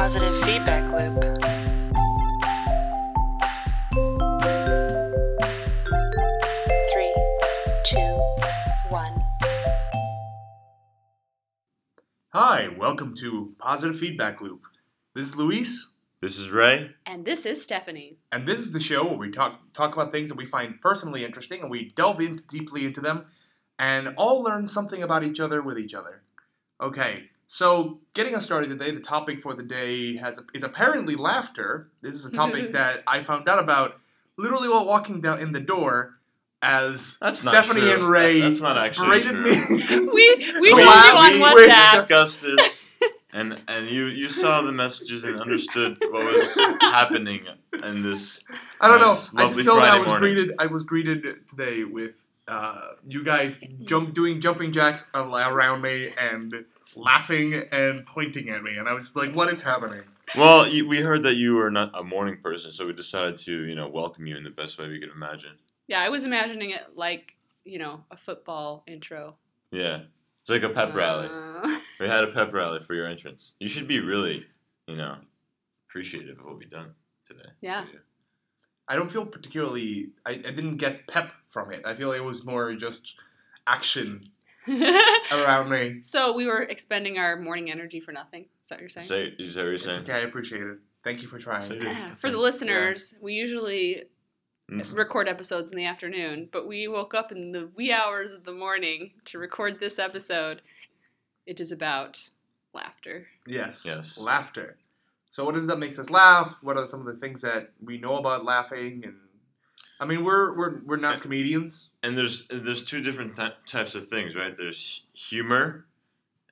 Positive feedback loop. Three, two, one. Hi, welcome to Positive Feedback Loop. This is Luis, This is Ray. And this is Stephanie. and this is the show where we talk talk about things that we find personally interesting, and we delve in deeply into them, and all learn something about each other with each other. Okay, so getting us started today, the topic for the day has is apparently laughter. This is a topic that I found out about literally while walking down in the door. As That's not Stephanie true. and Ray That- that's not actually berated true. me. We we We- told you on we- we discussed this, and and you you saw the messages and understood what was happening in this. I don't Nice, know. I lovely just know that I was morning. greeted. I was greeted today with uh, you guys jump doing jumping jacks around me and laughing and pointing at me, and I was just like, "What is happening?" Well, you, we heard that you were not a morning person, so we decided to you know welcome you in the best way we could imagine. Yeah, I was imagining it like, you know, a football intro. Yeah, it's like a pep rally. Uh, We had a pep rally for your entrance. You should be really you know appreciative of what we've done today. Yeah. I don't feel particularly. I, I didn't get pep from it. I feel like it was more just action around me. so we were expending our morning energy for nothing. Is that what you're saying? Say, is that what you're saying? It's okay. I appreciate it. Thank you for trying. Say it. Yeah, For the listeners, we usually Mm. record episodes in the afternoon, but we woke up in the wee hours of the morning to record this episode. It is about laughter. Yes. Yes. Laughter. So what is it that makes us laugh? What are some of the things that we know about laughing? And I mean, we're we're we're not comedians. and there's there's two different ty types of things, right? There's humor,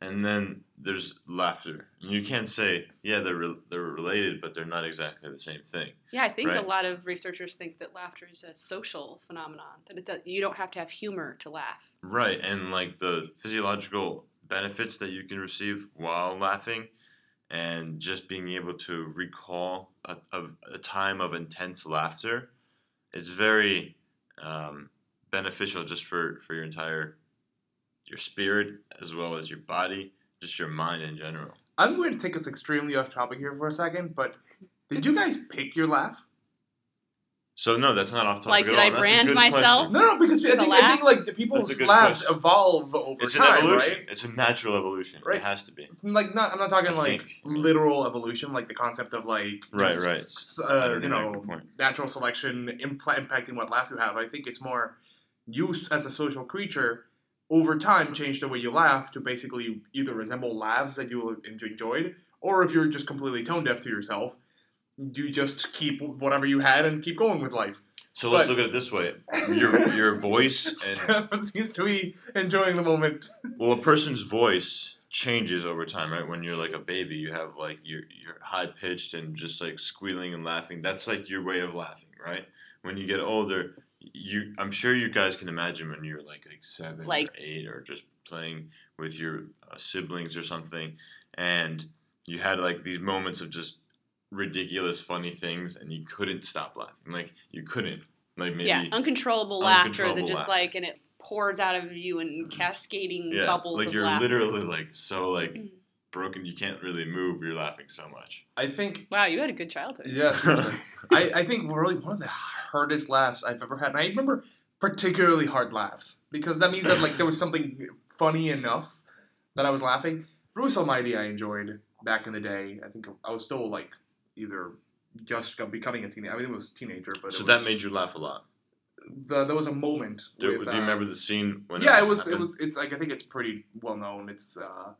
and then there's laughter. And you can't say, yeah, they're re- they're related, but they're not exactly the same thing. Yeah, I think a lot of researchers think that laughter is a social phenomenon. That, it, that you don't have to have humor to laugh. Right, and like the physiological benefits that you can receive while laughing, and just being able to recall a, a, a time of intense laughter, it's very um, beneficial just for, for your entire your spirit as well as your body, just your mind in general. I'm going to take us extremely off topic here for a second, but did you guys pick your laugh? So no, that's not off topic Like, at did all. I That's brand myself? question. No, no, because I think, I think like the people's That's a good laughs question. evolve over time It's time, an evolution. right? It's a natural evolution. Right. It has to be. Like not, I'm not talking I like think. literal evolution, like the concept of like Right, right. uh, you know, make the point. natural selection impl- impacting what laugh you have. I think it's more you as a social creature over time change the way you laugh to basically either resemble laughs that you enjoyed, or if you're just completely tone deaf to yourself, you just keep whatever you had and keep going with life. So let's But- look at it this way: your your voice and seems to be enjoying the moment. Well, a person's voice changes over time, right? When you're like a baby, you have like you're you're high pitched and just like squealing and laughing. That's like your way of laughing, right? When you get older, you I'm sure you guys can imagine when you're like like seven Like- or eight or just playing with your uh, siblings or something, and you had like these moments of just ridiculous funny things and you couldn't stop laughing like you couldn't like maybe yeah, uncontrollable laughter that just laughter. like and it pours out of you in cascading yeah, bubbles like of you're laughter. literally like so like Mm. broken you can't really move you're laughing so much I think Wow, you had a good childhood. yeah I, I think really one of the hardest laughs I've ever had. And I remember particularly hard laughs because that means that like there was something funny enough that I was laughing. Bruce Almighty I enjoyed back in the day. I think I was still like either just becoming a teenager. I mean, it was a teenager, but so it that made you laugh a lot the, there was a moment. do, with, do you uh, remember the scene when yeah, it was. It was. It's like I think it's pretty well known. It's uh,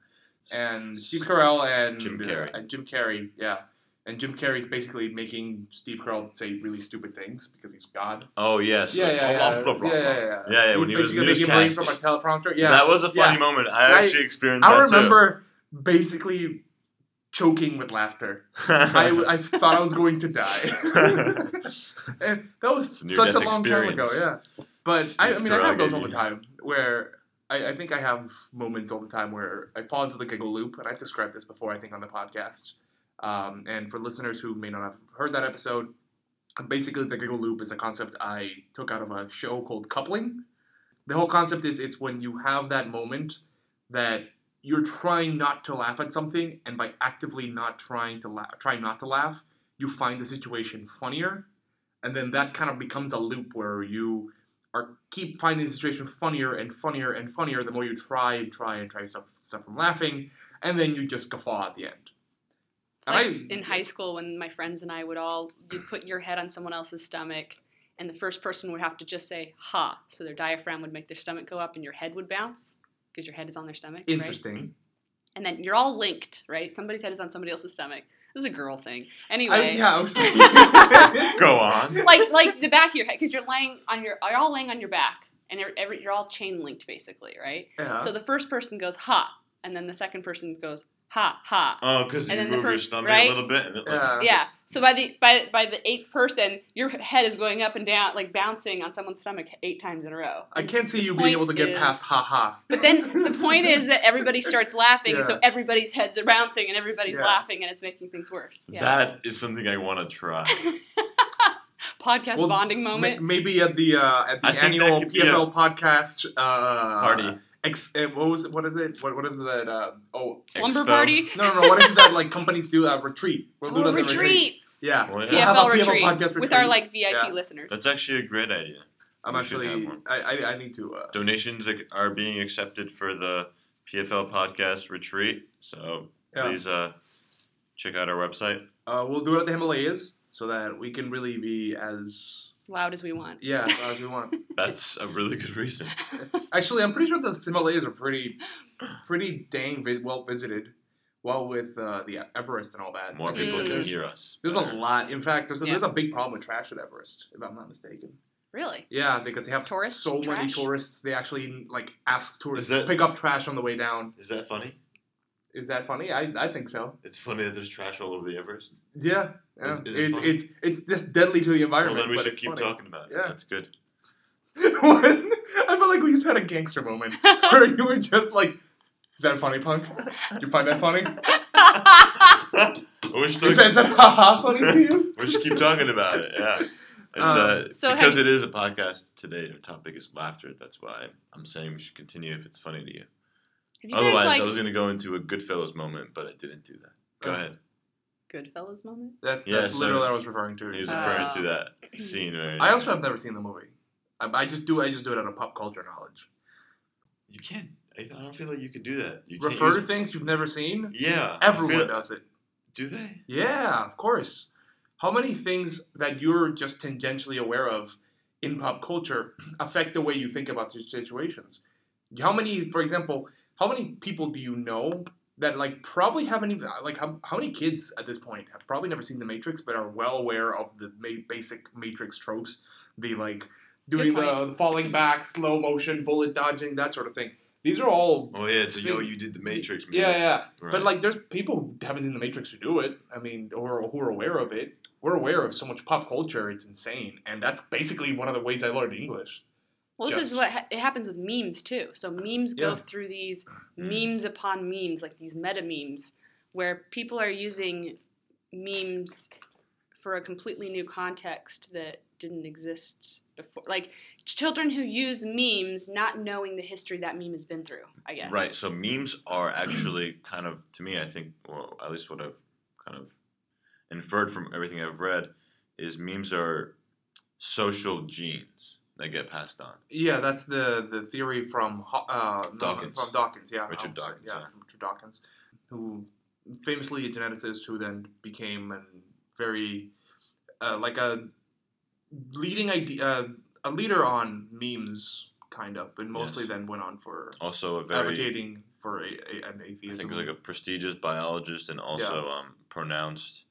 and Steve Carell and Jim uh, Carrey. and Jim Carrey. Yeah, and Jim Carrey's basically making Steve Carell say really stupid things because he's God. oh yes Yeah, yeah, yeah, blah, blah, yeah, yeah, yeah. Yeah, yeah, when he was basically making brains newscast. from a teleprompter. Yeah, that was a funny yeah. moment I I- actually experienced I that remember basically choking with laughter. I, I thought I was going to die. and that was a such a long time ago, yeah. But I, I mean, I have those all the time where I, I think I have moments all the time where I fall into the giggle loop, and I've described this before, I think, on the podcast. Um, and for listeners who may not have heard that episode, basically the giggle loop is a concept I took out of a show called Coupling. The whole concept is it's when you have that moment that you're trying not to laugh at something, and by actively not trying to laugh, trying not to laugh, you find the situation funnier, and then that kind of becomes a loop where you are keep finding the situation funnier and funnier and funnier the more you try and try and try stuff stuff from laughing, and then you just guffaw at the end. It's like I- in high school when my friends and I would all you'd put your head on someone else's stomach and the first person would have to just say ha so their diaphragm would make their stomach go up and your head would bounce because your head is on their stomach right? Interesting. and then you're all linked right somebody's head is on somebody else's stomach this is a girl thing I, anyway yeah, I was. Go on. like like the back of your head because you're laying on your you're all laying on your back and you're, every, you're all chain linked basically right yeah. so the first person goes ha and then the second person goes ha ha Oh, because you And then the move your first- stomach right? a little bit. And it, like, Yeah. Yeah. So by the by by the eighth person, your head is going up and down, like bouncing on someone's stomach eight times in a row. I can't see you being able to get is- past ha ha. But then the point is that everybody starts laughing, and so everybody's heads are bouncing, and everybody's Yeah. laughing, and it's making things worse. Yeah. That is something I want to try. Podcast Well, bonding Ma- moment. maybe at the uh, at the I annual could a- PFL podcast uh, Party. Ex- uh, what was it? What is it? What what is that? Uh, oh, Slumber Expo. party. no, no, no. What is it that like companies do? Uh, retreat. We'll Oh, at the retreat. Yeah. Well, yeah. We'll have a PFL retreat, podcast with our like VIP Yeah. listeners. That's actually a great idea. I'm we actually. have one. I, I I need to. Uh, Donations are being accepted for the PFL podcast retreat. So yeah. please uh, check out our website. Uh, we'll do it at the Himalayas so that we can really be as Loud as we want. yeah as loud as we want. That's a really good reason. Actually, I'm pretty sure the Himalayas are pretty pretty dang vis- well visited. Well, with uh, the Everest and all that. More Like, people Mm. can hear us. There's a lot. In fact, there's a, Yeah. there's a big problem with trash at Everest, if I'm not mistaken. Really? Yeah, because they have Tourists, so many tourists. They actually like ask tourists that- to pick up trash on the way down. Is that funny? Is that funny? I, I think so. It's funny that there's trash all over the Everest. Yeah, yeah. Is- is it it's fun? it's it's just deadly to the Well, environment. then we but should keep funny. talking about it. Yeah. That's good. What? I felt like we just had a gangster moment where you were just like, "Is that funny, punk? You find that funny? we should, Is that, is that haha funny to you?" we should keep talking about it. Yeah. It's, Um, uh, So because have- it is a podcast today, our topic is laughter. That's why I'm saying we should continue if it's funny to you. Have you Otherwise, guys like I was going to go into a Goodfellas moment, but I didn't do that. Go Oh. ahead. Goodfellas moment? That, Yeah, that's so- literally what I was referring to. He was Uh, referring to that scene where I also have never seen the movie. I, I just do. I just do it out of pop culture knowledge. you can't. I I don't feel like you could do that. You Refer to things you've never seen. Yeah. Everyone feel- does it. Do they? Yeah, of course. How many things that you're just tangentially aware of in pop culture affect the way you think about these situations? How many, for example, how many people do you know that like probably haven't even like how, how many kids at this point have probably never seen The Matrix but are well aware of the ma- basic Matrix tropes, the like doing the, the falling back, slow motion, bullet dodging, that sort of thing. These are all Oh yeah, it's a yo. You did the Matrix. Man. yeah, yeah. Right. But like, there's people who haven't seen the Matrix who do it. I mean, or who are aware of it. We're aware of so much pop culture; it's insane, and that's basically one of the ways I learned English. Well, this is what ha- it happens with memes too. So memes go Yeah. through these Mm. memes upon memes, like these meta memes, where people are using memes for a completely new context that didn't exist before. Like children who use memes not knowing the history that meme has been through. I guess. Right. So memes are actually kind of, to me, I think, well, at least what I've kind of inferred from everything I've read, is memes are social genes that get passed on. Yeah, that's the the theory from uh, no, Dawkins. From Dawkins, yeah, Richard I'm Dawkins, yeah, yeah. Richard Dawkins, who famously a geneticist who then became a very uh, like a leading idea, uh, a leader on memes, kind of, and mostly Yes. then went on for Also, a very, advocating for a, a, an I atheism. think, like a prestigious biologist and also um, pronounced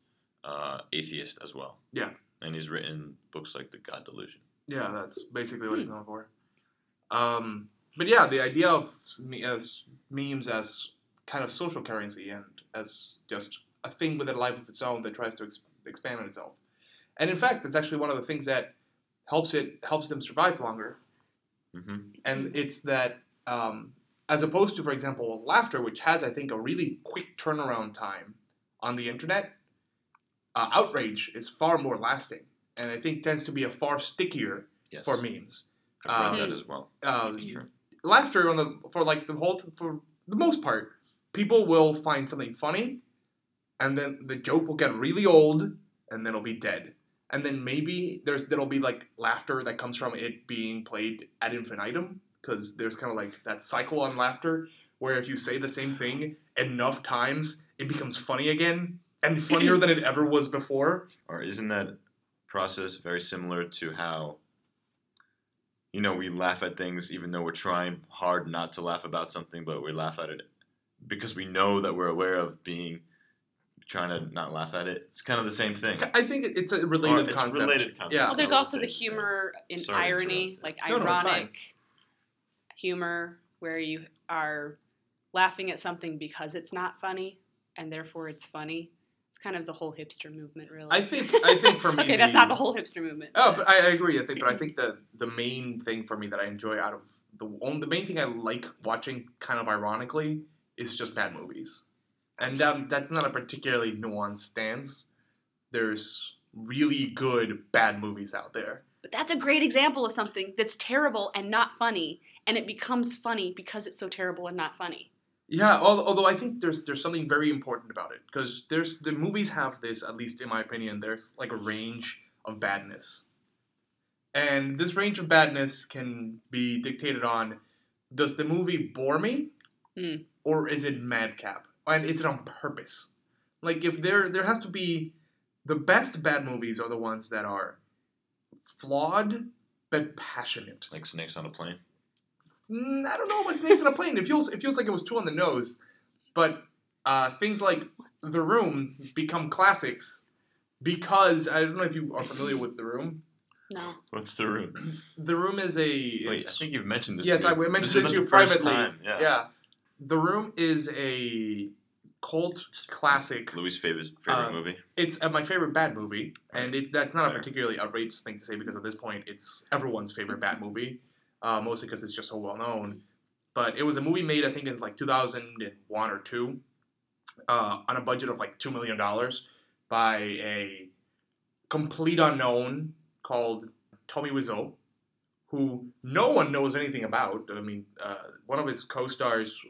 uh, atheist as well. Yeah. And he's written books like The God Delusion. Yeah, that's basically what he's known for. Um, but yeah, the idea of me as memes as kind of social currency and as just a thing with a life of its own that tries to ex- expand on itself. And in fact, that's actually one of the things that helps it helps them survive longer. hmm And it's that um, as opposed to, for example, laughter, which has I think a really quick turnaround time on the internet, uh, outrage is far more lasting, and I think tends to be a far stickier Yes. for memes. I've um, that as well. That's true. laughter on the for like the whole for the most part people will find something funny, and then the joke will get really old, and then it'll be dead. And then maybe there's there'll be like laughter that comes from it being played ad infinitum, because there's kind of like that cycle on laughter where if you say the same thing enough times, it becomes funny again and funnier than it ever was before. Or isn't that process very similar to how you know we laugh at things even though we're trying hard not to laugh about something, but we laugh at it because we know that we're aware of being trying to not laugh at it. It's kind of the same thing. I think it's a Or related it's concept. related concept. Yeah. Well, there's also the say, so. humor in Sorry irony, like No, no, ironic humor, where you are laughing at something because it's not funny, and therefore it's funny. It's kind of the whole hipster movement, really. I think I think for me okay, that's not the whole hipster movement. Oh, but I, I agree. I think, but I think the the main thing for me that I enjoy out of the only, the main thing I like watching, kind of ironically, is just bad movies, and um, that's not a particularly nuanced stance. There's really good bad movies out there. But that's a great example of something that's terrible and not funny, and it becomes funny because it's so terrible and not funny. Yeah, although I think there's there's something very important about it because there's the movies have this, at least in my opinion, there's like a range of badness, and this range of badness can be dictated on does the movie bore me, Hmm. or is it madcap, and is it on purpose? Like if there there has to be the best bad movies are the ones that are flawed but passionate. Like snakes on a plane. Mm, I don't know what's Snakes in a Plane. It feels it feels like it was too on the nose, but uh, things like The Room become classics because I don't know if you are familiar with The Room. No. What's the room? The Room is a Wait, I think you've mentioned this. yes, to I me. mentioned this this is to you the privately. time, Yeah. Yeah, The Room is a cult classic. Louis' favorite favorite Uh, movie. It's uh, my favorite bad movie, and it's that's not a Fair. particularly outrageous thing to say because at this point it's everyone's favorite bad movie, uh, mostly because it's just so well known. But it was a movie made I think in like 2001 or two, uh, on a budget of like two million dollars by a complete unknown called Tommy Wiseau, who no one knows anything about. I mean, uh, one of his co-stars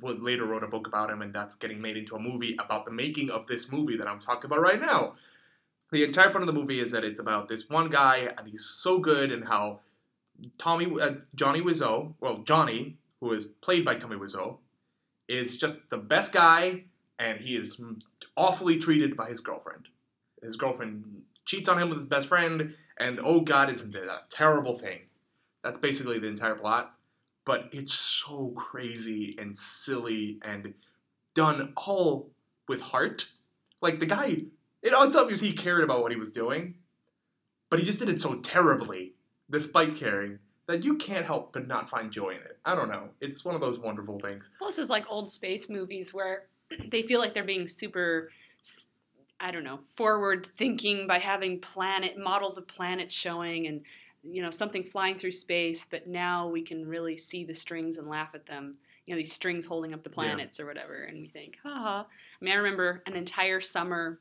would later wrote a book about him, and that's getting made into a movie about the making of this movie that I'm talking about right now. The entire point of the movie is that it's about this one guy, and he's so good, and how Tommy, uh, Johnny Wiseau, well, Johnny, who is played by Tommy Wiseau, is just the best guy, and he is awfully treated by his girlfriend. His girlfriend cheats on him with his best friend, and oh god, isn't it a terrible thing? That's basically the entire plot. But it's so crazy and silly and done all with heart. Like the guy, it, it's obvious he cared about what he was doing, but he just did it so terribly, despite caring, that you can't help but not find joy in it. I don't know. It's one of those wonderful things. This is like old space movies where they feel like they're being super. I don't know, forward thinking by having planet models of planets showing and you know something flying through space. But now we can really see the strings and laugh at them. You know these strings holding up the planets or whatever, and we think, haha. I mean, I remember an entire summer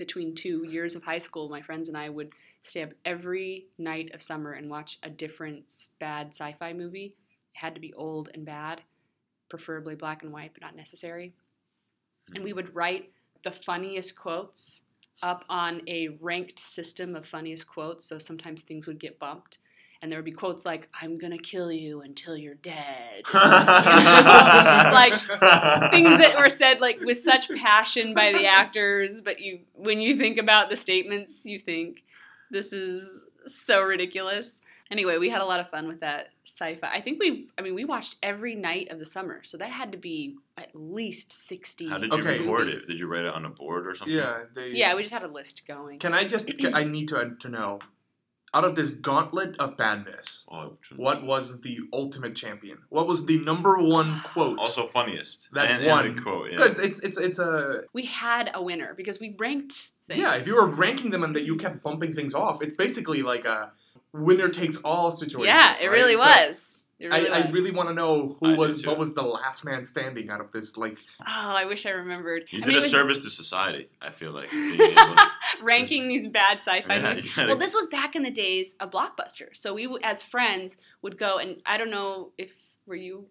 between two years of high school. My friends and I would stay up every night of summer and watch a different bad sci-fi movie. It had to be old and bad preferably black and white, but not necessary. And we would write the funniest quotes up on a ranked system of funniest quotes. So sometimes things would get bumped. And there would be quotes like, I'm going to kill you until you're dead. like, Things that were said like with such passion by the actors, but you when you think about the statements, you think this is so ridiculous. Anyway, we had a lot of fun with that sci-fi. I think we I mean we watched every night of the summer. So that had to be at least 60 How did you Okay. record movies. it? Did you write it on a board or something? Yeah, they, Yeah, we just had a list going. Can I just? I need to to know, out of this gauntlet of badness, Oh, what was the ultimate champion? What was the number one quote? Also funniest. That and, one. And a quote. Yeah. because it's it's it's a We had a winner because we ranked things. yeah. If you were ranking them and that you kept bumping things off, it's basically like a winner takes all situation. Yeah, it right? really So was. It I, really I really want to know who do was what was the last man standing out of this like Oh, I wish I remembered. you I did mean, a was service to society. I feel like to, ranking these bad sci-fi Yeah, movies. gotta- Well, this was back in the days of Blockbuster. So we, as friends, would go and I don't know if were you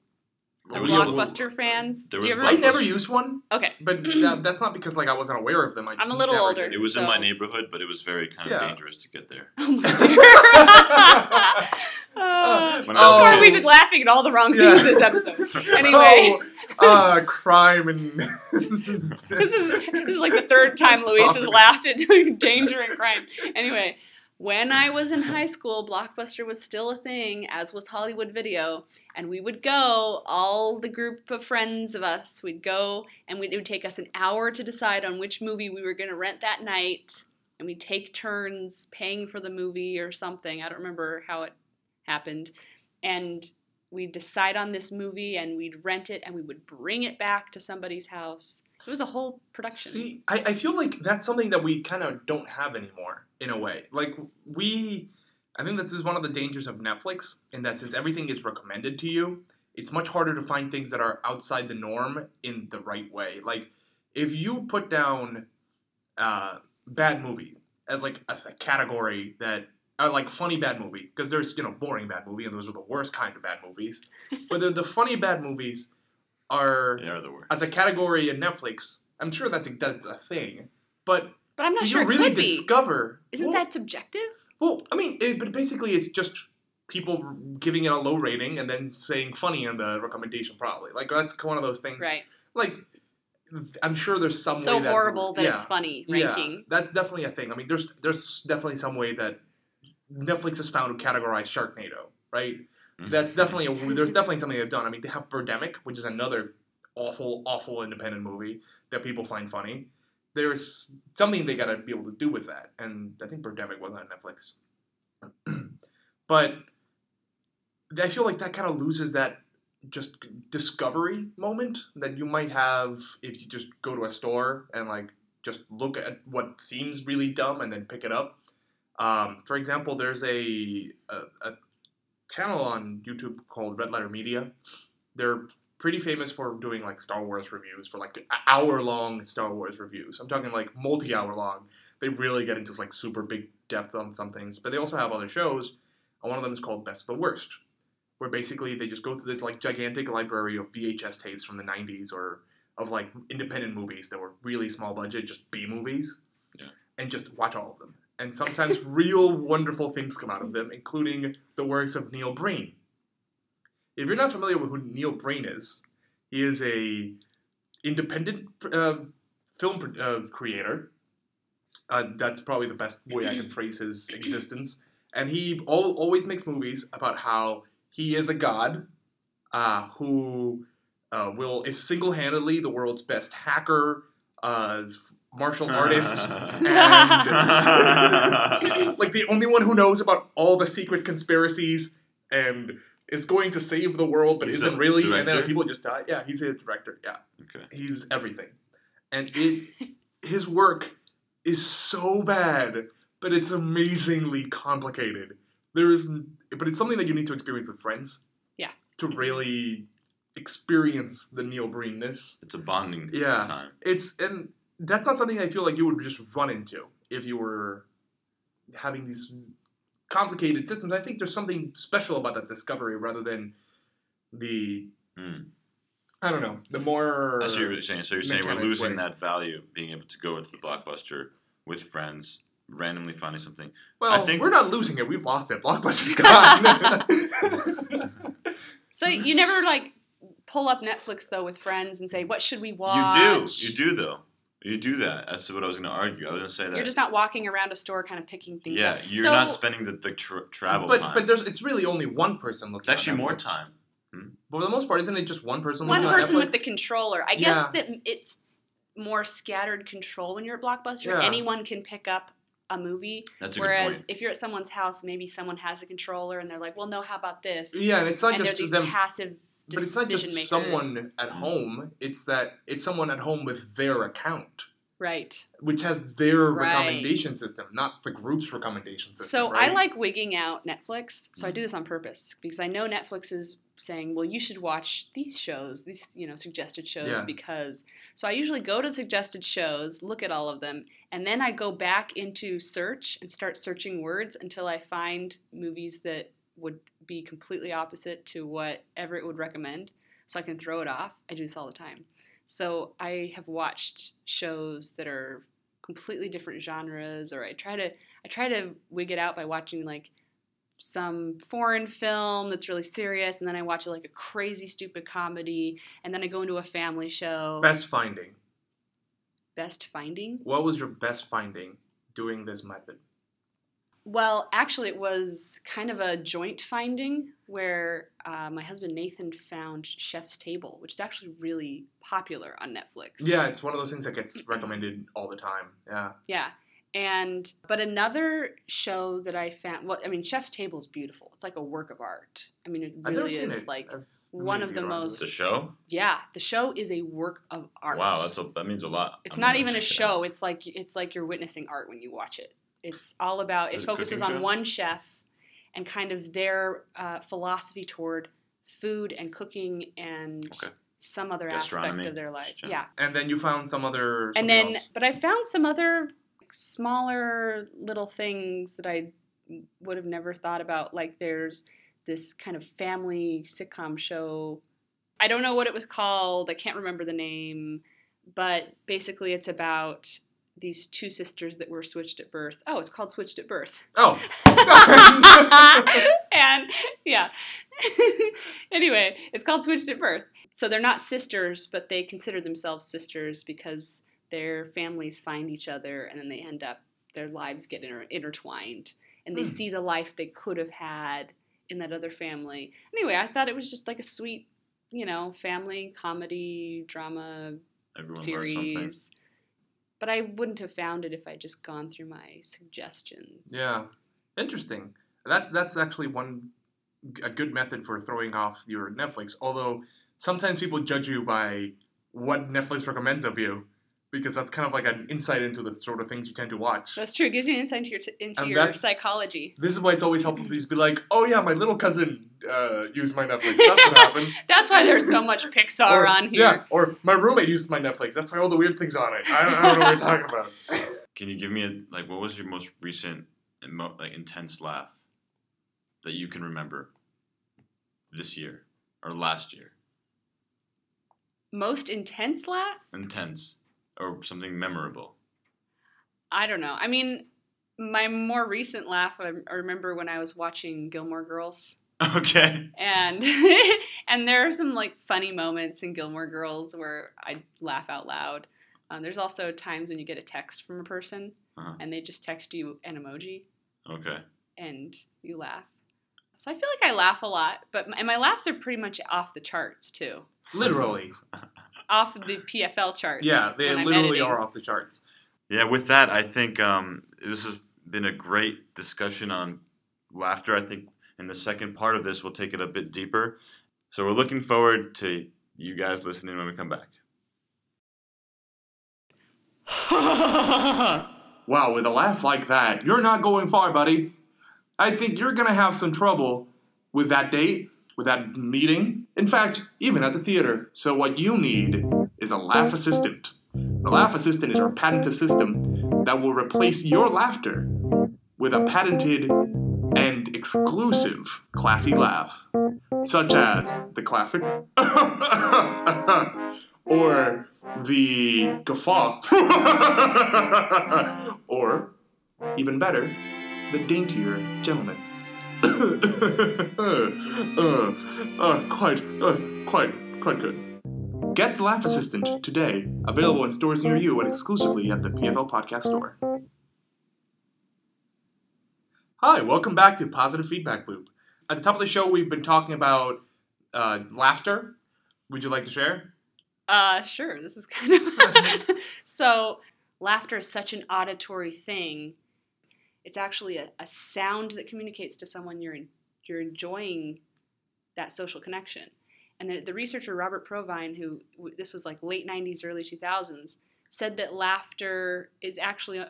There was a- Blockbuster fans. there Do you was ever? I never used one, Okay. but that, that's not because like I wasn't aware of them. I just I'm a little older. did. It was in my neighborhood, but it was very kind of Yeah. dangerous to get there. Oh my dear. Uh, so far, we've been laughing at all the wrong Yeah. things this episode. Anyway, oh, uh, crime and this is this is like the third time Luis has laughed at danger and crime. Anyway, when I was in high school, Blockbuster was still a thing, as was Hollywood Video, and we would go. All the group of friends of us, we'd go, and it would take us an hour to decide on which movie we were going to rent that night, and we'd take turns paying for the movie or something. I don't remember how it happened, and we'd decide on this movie, and we'd rent it, and we would bring it back to somebody's house. It was a whole production. See, I, I feel like that's something that we kind of don't have anymore in a way. Like we, I think this is one of the dangers of Netflix in that since everything is recommended to you, it's much harder to find things that are outside the norm in the right way. Like if you put down uh, bad movie as like a, a category that. Uh, like funny bad movie because there's you know boring bad movie and those are the worst kind of bad movies but the, the funny bad movies are They are the worst. as a category in Netflix, I'm sure that's a, that's a thing. But But I'm not sure you it really could be. discover? Isn't well, that subjective? well? I mean, it, but basically, it's just people giving it a low rating and then saying funny in the recommendation. Probably like that's one of those things. Right. Like, I'm sure there's some So way that, horrible that yeah, it's funny ranking. yeah, that's definitely a thing. I mean, there's there's definitely some way that Netflix has found to categorize Sharknado, right? Mhm. That's definitely a, there's definitely something they've done. I mean, they have Birdemic, which is another awful, awful independent movie that people find funny. There's something they got to be able to do with that, and I think Birdemic was on Netflix. but I feel like that kind of loses that just discovery moment that you might have if you just go to a store and like just look at what seems really dumb and then pick it up. Um, for example, there's a, a, a channel on YouTube called Red Letter Media. They're pretty famous for doing like Star Wars reviews for like hour long Star Wars reviews. I'm talking like multi hour long. They really get into like super big depth on some things, but they also have other shows. And one of them is called Best of the Worst, where basically they just go through this like gigantic library of VHS tapes from the 90s or of like independent movies that were really small budget, just B movies, Yeah. and just watch all of them. And sometimes real wonderful things come out of them, including the works of Neil Breen. If you're not familiar with who Neil Breen is, he is a independent uh, film uh, creator. Uh, that's probably the best way I can phrase his existence. And he al- always makes movies about how he is a god uh, who uh, will is single-handedly the world's best hacker, uh, martial artist, and like the only one who knows about all the secret conspiracies and is going to save the world, but He's isn't a really. And then people just die. Yeah, he's a director. Yeah, okay. he's everything, and it his work is so bad, but it's amazingly complicated. There is, but it's something that you need to experience with friends. Yeah. To really experience the Neil Breenness. It's a bonding Yeah. time. It's and that's not something I feel like you would just run into if you were having these complicated systems. I think there's something special about that discovery rather than the Hmm. I don't know the more. That's what you're saying. So you're saying we're losing way. that value, being able to go into the blockbuster with friends, randomly finding something. well, I think- we're not losing it. We've lost it. Blockbuster's gone. So you never like pull up Netflix though with friends and say, "What should we watch?" You do. You do though. You do that. That's what I was going to argue. I was going to say that. You're just not walking around a store, kind of picking things yeah, up. you're So- not spending the, the tra- travel but time. but there's it's really only one person looking. it's actually more Netflix. time. Hmm? But for the most part, isn't it just one person? one looking on person with the controller. I guess Yeah. that it's more scattered control when you're at Blockbuster. Yeah. Anyone can pick up a movie. That's a Whereas good point. if you're at someone's house, maybe someone has a controller and they're like, "Well, no, how about this?" Yeah, and it's not and just these them passive But it's not just makers. someone at mm. home. It's that it's someone at home with their account, Right. which has their Right. recommendation system, not the group's recommendation system. So right? I like wigging out Netflix. So I do mm. this on purpose because I know Netflix is saying, "Well, you should watch these shows, these you know suggested shows Yeah. because." So I usually go to suggested shows, look at all of them, and then I go back into search and start searching words until I find movies that would be completely opposite to whatever it would recommend. so I can throw it off. I do this all the time. So I have watched shows that are completely different genres, or I try to I try to wig it out by watching like some foreign film that's really serious, and then I watch like a crazy stupid comedy, and then I go into a family show. Best finding. Best finding. What was your best finding doing this method? Well, actually, it was kind of a joint finding where uh, my husband Nathan found Chef's Table, which is actually really popular on Netflix. Yeah, it's one of those things that gets recommended all the time. Yeah. Yeah. And but another show that I found well, I mean, Chef's Table is beautiful. It's like a work of art. I mean, it really is it. like I've- one of the get around to most The show? yeah. The show is a work of art. Wow, that's a, that means a lot. It's I'm not even a check it out. show. It's like it's like you're witnessing art when you watch it. It's all about. It Is it focuses cooking on show? one chef and kind of their uh, philosophy toward food and cooking and Okay. some other aspect of their life. Yeah, And then you found some other. and then else. but I found some other smaller little things that I would have never thought about. Like there's this kind of family sitcom show. I don't know what it was called. I can't remember the name, but basically it's about these two sisters that were switched at birth. Oh, it's called Switched at Birth. Oh. and yeah. anyway, it's called Switched at Birth. So they're not sisters, but they consider themselves sisters because their families find each other and then they end up, their lives get inter- intertwined and they Hmm. see the life they could have had in that other family. Anyway, I thought it was just like a sweet, you know, family comedy drama Everyone series. But I wouldn't have found it if I'd just gone through my suggestions. Yeah, interesting. That that's actually one a good method for throwing off your Netflix. Although sometimes people judge you by what Netflix recommends of you, because that's kind of like an insight into the sort of things you tend to watch. That's true. It gives you an insight into your, t- into And your psychology. This is why it's always helpful to just be like, "Oh yeah, my little cousin uh, used my Netflix. That's what happened." That's why there's so much Pixar or, on here. Yeah, or my roommate used my Netflix. That's why all the weird things on it. I don't, I don't know what you're talking about. Can you give me a like what was your most recent emo- like intense laugh that you can remember this year or last year? Most intense laugh? Intense or something memorable. I don't know. I mean, my more recent laugh, I, I remember when I was watching Gilmore Girls. Okay. And and there are some like funny moments in Gilmore Girls where I laugh out loud. Um, there's also times when you get a text from a person Uh-huh. and they just text you an emoji Okay. and you laugh. So I feel like I laugh a lot, but and my laughs are pretty much off the charts too, Literally, off the PFL charts. yeah, they literally are off the charts. Yeah, with that, I think um, this has been a great discussion on laughter. I think in the second part of this, we'll take it a bit deeper. So we're looking forward to you guys listening when we come back. Wow, with a laugh like that, you're not going far, buddy. I think you're gonna have some trouble with that date, with that meeting, in fact, even at the theater. So, what you need is a laugh assistant. The laugh assistant is our patented system that will replace your laughter with a patented and exclusive classy laugh, such as the classic or the guffaw, or even better, the daintier gentleman. Uh, uh, quite, uh, quite, quite good. Get the Laugh Assistant today, available in stores near you and exclusively at the PFL Podcast Store. Hi, welcome back to Positive Feedback Loop. At the top of the show, we've been talking about uh, laughter. Would you like to share? Uh, sure. This is kind of so. Laughter is such an auditory thing. It's actually a, a sound that communicates to someone you're you're enjoying that social connection. And the, the researcher Robert Provine, who this was like late '90s, early 2000s, said that laughter is actually uh,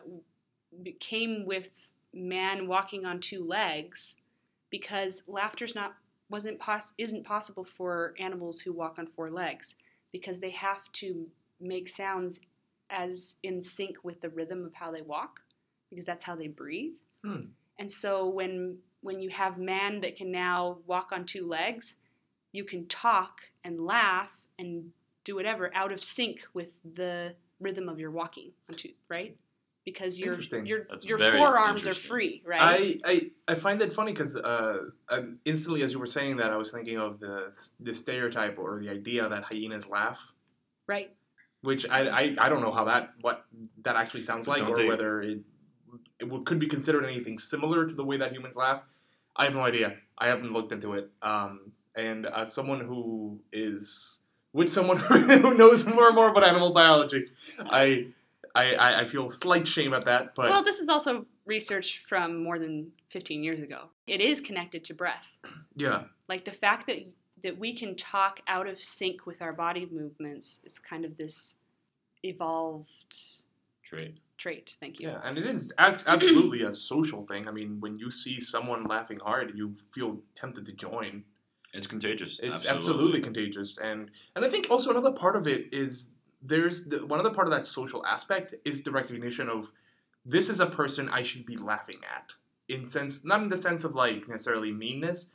came with man walking on two legs because laughter's not wasn't pos- isn't possible for animals who walk on four legs because they have to make sounds as in sync with the rhythm of how they walk because that's how they breathe. Hmm. And so when when you have man that can now walk on two legs, you can talk and laugh and do whatever out of sync with the rhythm of your walking, on two, right? Because your your That's your forearms are free, right? I, I, I find that funny because uh, um, instantly as you were saying that, I was thinking of the the stereotype or the idea that hyenas laugh, right. which I, I, I don't know how that what that actually sounds like don't or they- whether it it would, could be considered anything similar to the way that humans laugh. I have no idea. I haven't looked into it. Um, and as someone who is with someone who knows more and more about animal biology, I, I, I I feel slight shame at that. But well, this is also research from more than 15 years ago. It is connected to breath. yeah, Like the fact that that we can talk out of sync with our body movements is kind of this evolved Trait. Trait. Thank you. Yeah, and it is ab- absolutely a social thing. I mean, when you see someone laughing hard, you feel tempted to join. It's contagious. It's absolutely, contagious, and and I think also another part of it is there's the, one other part of that social aspect is the recognition of this is a person I should be laughing at in sense not in the sense of like necessarily meanness,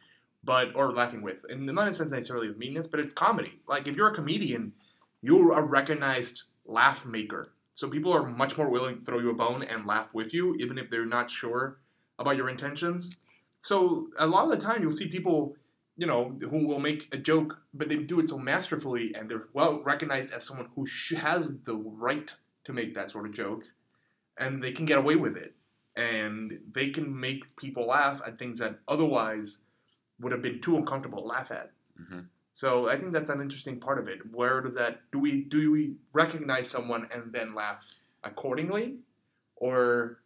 but or laughing with, and not in the sense necessarily of meanness, but it's comedy. Like if you're a comedian, you're a recognized laugh maker. So people are much more willing to throw you a bone and laugh with you, even if they're not sure about your intentions. So a lot of the time, you'll see people, you know, who will make a joke, but they do it so masterfully, and they're well recognized as someone who has the right to make that sort of joke, and they can get away with it, and they can make people laugh at things that otherwise would have been too uncomfortable to laugh at. hmm So I think that's an interesting part of it. Where does that do we do we recognize someone and then laugh accordingly, or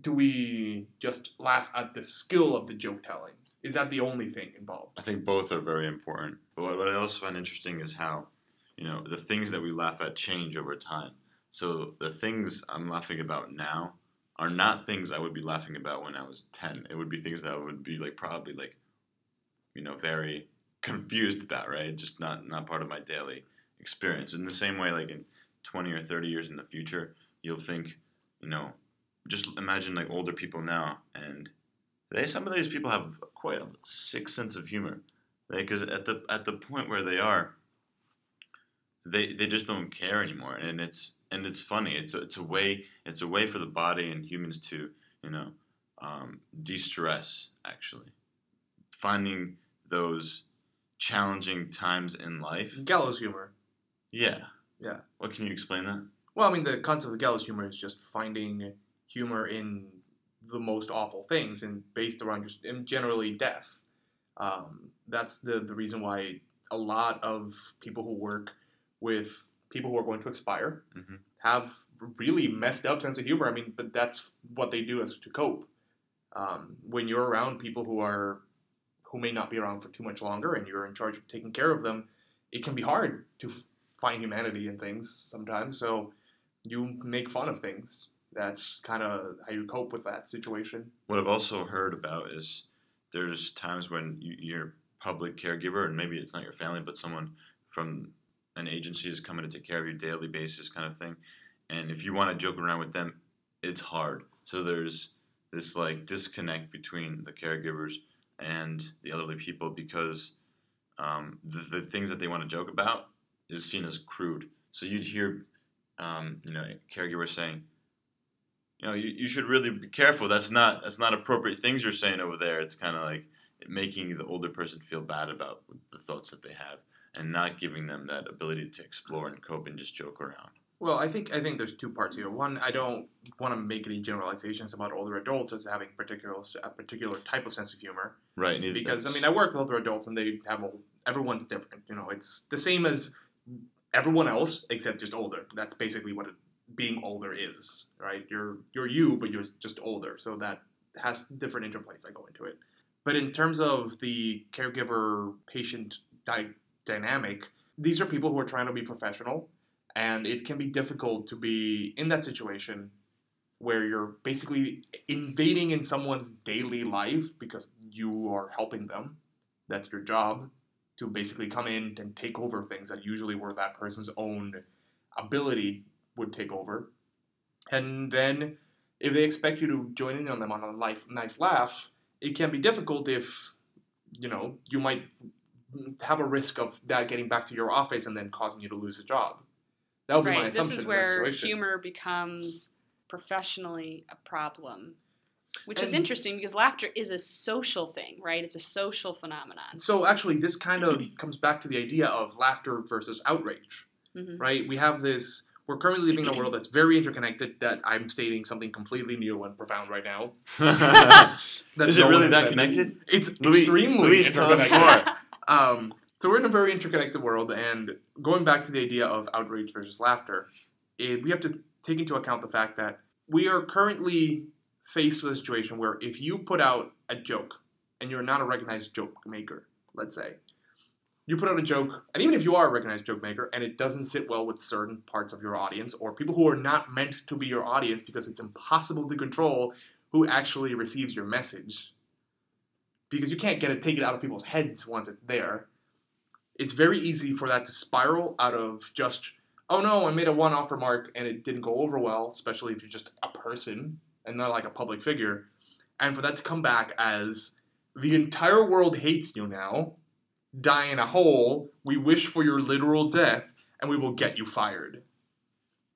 do we just laugh at the skill of the joke telling? Is that the only thing involved? I think both are very important. But what, I also find interesting is how, you know, the things that we laugh at change over time. So the things I'm laughing about now are not things I would be laughing about when I was 10. It would be things that would be like probably like, you know, very confused about, right? Just not not part of my daily experience. In the same way, like in 20 or 30 years in the future, you'll think, you know, just imagine like older people now and they some of these people have quite a sick sense of humor because at the at the point where they are they they just don't care anymore and it's and it's funny it's a, it's a way it's a way for the body and humans to you know um, de-stress actually finding those challenging times in life Gallows humor. yeah Yeah. what can you explain that Well, I mean, the concept of gallows humor is just finding humor in the most awful things and based around just and generally death. Um, that's the, the reason why a lot of people who work with people who are going to expire Mhm. have really messed up sense of humor. I mean, but that's what they do as to cope. Um, when you're around people who are who may not be around for too much longer and you're in charge of taking care of them, it can be hard to find humanity in things sometimes. So you make fun of things. That's kind of how you cope with that situation. What I've also heard about is there's times when you, you're public caregiver, and maybe it's not your family, but someone from an agency is coming to take care of you daily basis, kind of thing. And if you want to joke around with them, it's hard. So there's this like disconnect between the caregivers and the elderly people because um, the, the things that they want to joke about is seen as crude. So you'd hear, um, you know, caregivers saying, you know, you, you should really be careful. That's not that's not appropriate things you're saying over there. It's kind of like making the older person feel bad about the thoughts that they have and not giving them that ability to explore and cope and just joke around. Well, I think I think there's two parts here. One, I don't want to make any generalizations about older adults as having particular a particular type of sense of humor Right. because I mean I work with older adults and they have a, everyone's different. You know, it's the same as everyone else except just older. That's basically what it, being older is, right? You're you're you, but you're just older. So that has different interplays that go into it. But in terms of the caregiver patient dy- dynamic, these are people who are trying to be professional, and it can be difficult to be in that situation where you're basically invading in someone's daily life because you are helping them. That's your job to basically come in and take over things that usually were that person's own ability would take over. And then if they expect you to join in on them on a life, nice laugh, it can be difficult if you know you might have a risk of that getting back to your office and then causing you to lose a job. That would be my right. assumption. This is where humor becomes professionally a problem, which is interesting because laughter is a social thing, right? It's a social phenomenon. So actually, this kind of comes back to the idea of laughter versus outrage, Mhm. right? We have this. We're currently living in a world that's very interconnected. That I'm stating something completely new and profound right now. is it no one really that connected? It's Louis- extremely Louis, tell us interconnected. more. Um, so we're in a very interconnected world, and going back to the idea of outrage versus laughter, eh, we have to take into account the fact that we are currently faced with a situation where if you put out a joke and you're not a recognized joke maker, let's say, you put out a joke, and even if you are a recognized joke maker and it doesn't sit well with certain parts of your audience or people who are not meant to be your audience because it's impossible to control who actually receives your message because you can't get it take it out of people's heads once it's there. It's very easy for that to spiral out of just oh no, I made a one-off remark and it didn't go over well, especially if you're just a person and not like a public figure, and for that to come back as the entire world hates you now, die in a hole, we wish for your literal death, and we will get you fired.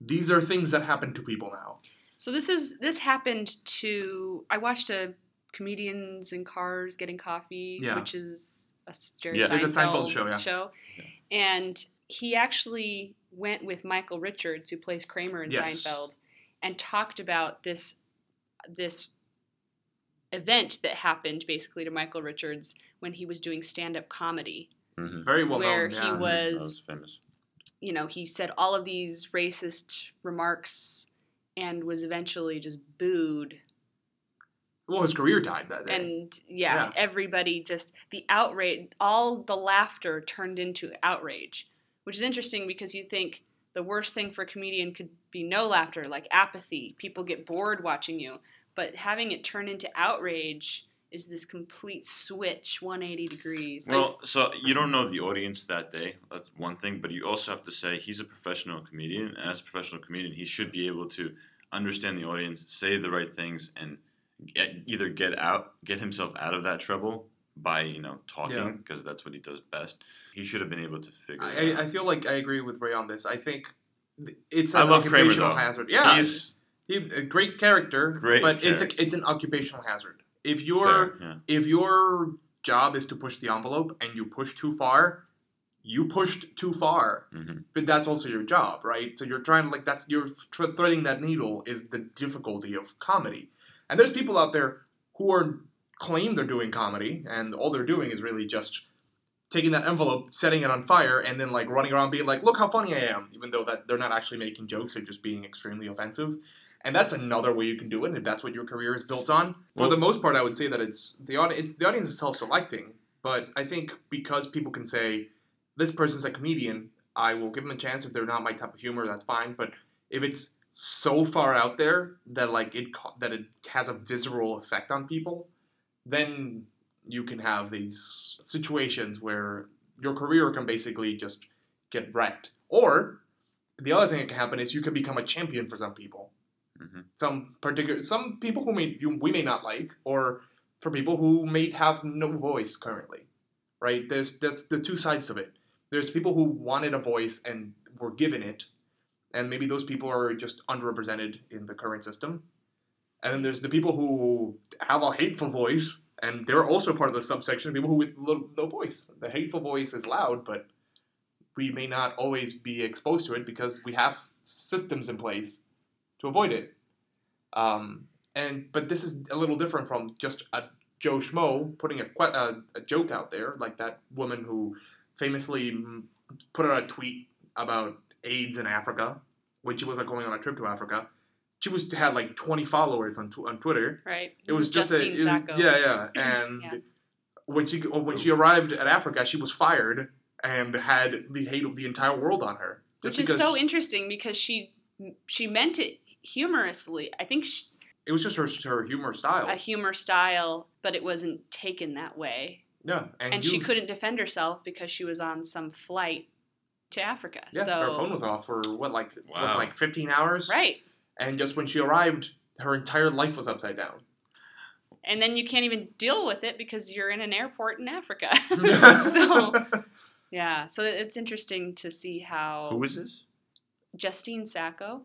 These are things that happen to people now. So this is this happened to I watched a comedians in cars getting coffee, Yeah. which is a Jerry Yeah. The Seinfeld, Seinfeld show, yeah. and he actually went with Michael Richards, who plays Kramer in Yes. Seinfeld, and talked about this this event that happened basically to Michael Richards when he was doing stand up comedy. Mhm. Very well Where known. he yeah. was- was famous. You know, he said all of these racist remarks and was eventually just booed Well, his career died that day. and yeah, Yeah. everybody just the outrage all the laughter turned into outrage which is interesting because you think the worst thing for a comedian could be no laughter like apathy people get bored watching you but having it turn into outrage is this complete switch 180 degrees Well, so you don't know the audience that day. That's one thing, but you also have to say he's a professional comedian. As a professional comedian, he should be able to understand the audience, say the right things, and get, either get out, get himself out of that trouble by you know talking because that's what he does best. He should have been able to figure it I, out. I feel like I agree with Ray on this. I think th- it's I an love Kramer, occupational though. hazard. Yeah, he's he, a great character, Great but character. it's a, it's an occupational hazard. If you're yeah. if your job is to push the envelope and you push too far, you pushed too far. Mhm. But that's also your job, right? So you're trying to like that's you're tr- threading that needle is the difficulty of comedy. And there's people out there who are claim they're doing comedy and all they're doing is really just taking that envelope, setting it on fire, and then like running around being like, "Look how funny I am," even though that they're not actually making jokes; they're just being extremely offensive. And that's another way you can do it and if that's what your career is built on. For the most part, I would say that it's the audience. The audience is self-selecting, but I think because people can say, "This person's a comedian," I will give them a chance. If they're not my type of humor, that's fine. But if it's so far out there that like it that it has a visceral effect on people, then you can have these situations where your career can basically just get wrecked. Or the other thing that can happen is you can become a champion for some people. Mhm. Some particular some people who may you, we may not like, or for people who may have no voice currently. Right? There's that's the two sides of it. There's people who wanted a voice and were given it, and maybe those people are just underrepresented in the current system. And then there's the people who have a hateful voice, and they're also part of the subsection of people who with little, no voice. The hateful voice is loud, but we may not always be exposed to it because we have systems in place to avoid it. Um, and but this is a little different from just a Joe Schmo putting a, a, a joke out there, like that woman who famously put out a tweet about AIDS in Africa when she was like, going on a trip to Africa. She was had like 20 followers on, tw- on Twitter. right It was just Justine a, was- yeah, yeah. And Yeah. when she oh, when she arrived at Africa, she was fired and had the hate of the entire world on her. which is so interesting because she she meant it humorously i think she, it was just her her humor style. a humor style but it wasn't taken that way yeah, and, and you, she couldn't defend herself because she was on some flight to Africa. Yeah, so her phone was off for what like was like 15 hours. right, And just when she arrived, her entire life was upside down. and then you can't even deal with it because you're in an airport in Africa. so yeah, so it's interesting to see how Who is this? Justine Sacco.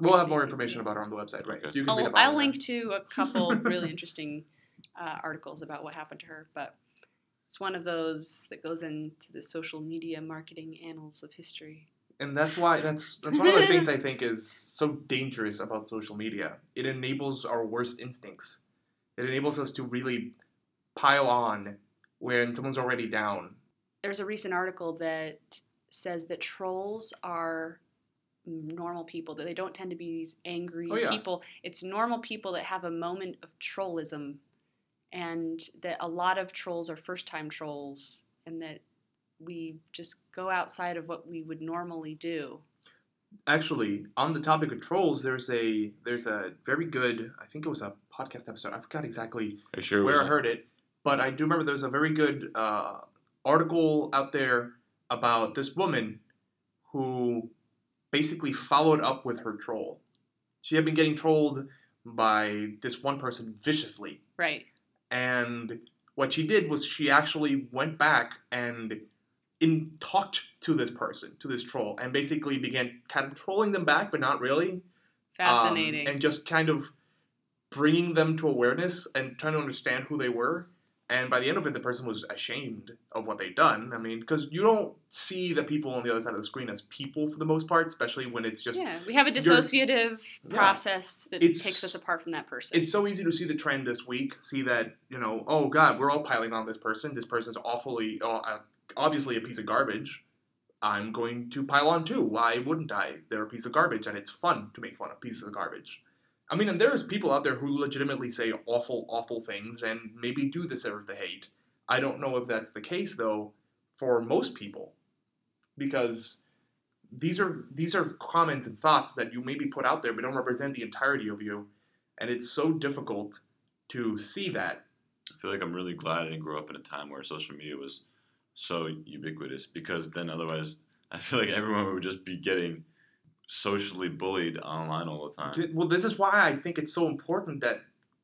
we'll have more information about her on the website, right? Okay. You can I'll, about I'll link to a couple really interesting uh, articles about what happened to her, but it's one of those that goes into the social media marketing annals of history. and that's why that's that's one of the things I think is so dangerous about social media. It enables our worst instincts. It enables us to really pile on when someone's already down. There's a recent article that says that trolls are normal people that they don't tend to be these angry Oh, yeah. people it's normal people that have a moment of trollism and that a lot of trolls are first time trolls and that we just go outside of what we would normally do Actually, on the topic of trolls, there's a there's a very good I think it was a podcast episode. I forgot exactly Are you sure? where I heard it, but I do remember there was a very good uh, article out there about this woman who basically followed up with her troll. She had been getting trolled by this one person viciously, right and what she did was she actually went back and in talked to this person, to this troll, and basically began kind of trolling them back, but not really. Um, fascinating and just kind of bringing them to awareness and trying to understand who they were. And by the end of it, the person was ashamed of what they'd done. I mean, because you don't see the people on the other side of the screen as people for the most part, especially when it's just. yeah we have a dissociative Yeah. process that takes us apart from that person It's so easy to see the trend this week. See that you know, oh God, we're all piling on this person. This person's awfully, uh, uh, obviously a piece of garbage. I'm going to pile on too. Why wouldn't I? They're a piece of garbage, and it's fun to make fun of pieces of garbage. I mean, and there's people out there who legitimately say awful, awful things and maybe do deserve the hate. I don't know if that's the case though for most people, because these are these are comments and thoughts that you maybe put out there, but don't represent the entirety of you, and it's so difficult to see that. I feel like I'm really glad I didn't grow up in a time where social media was so ubiquitous because then otherwise I feel like everyone would just be getting socially bullied online all the time. Well, this is why I think it's so important that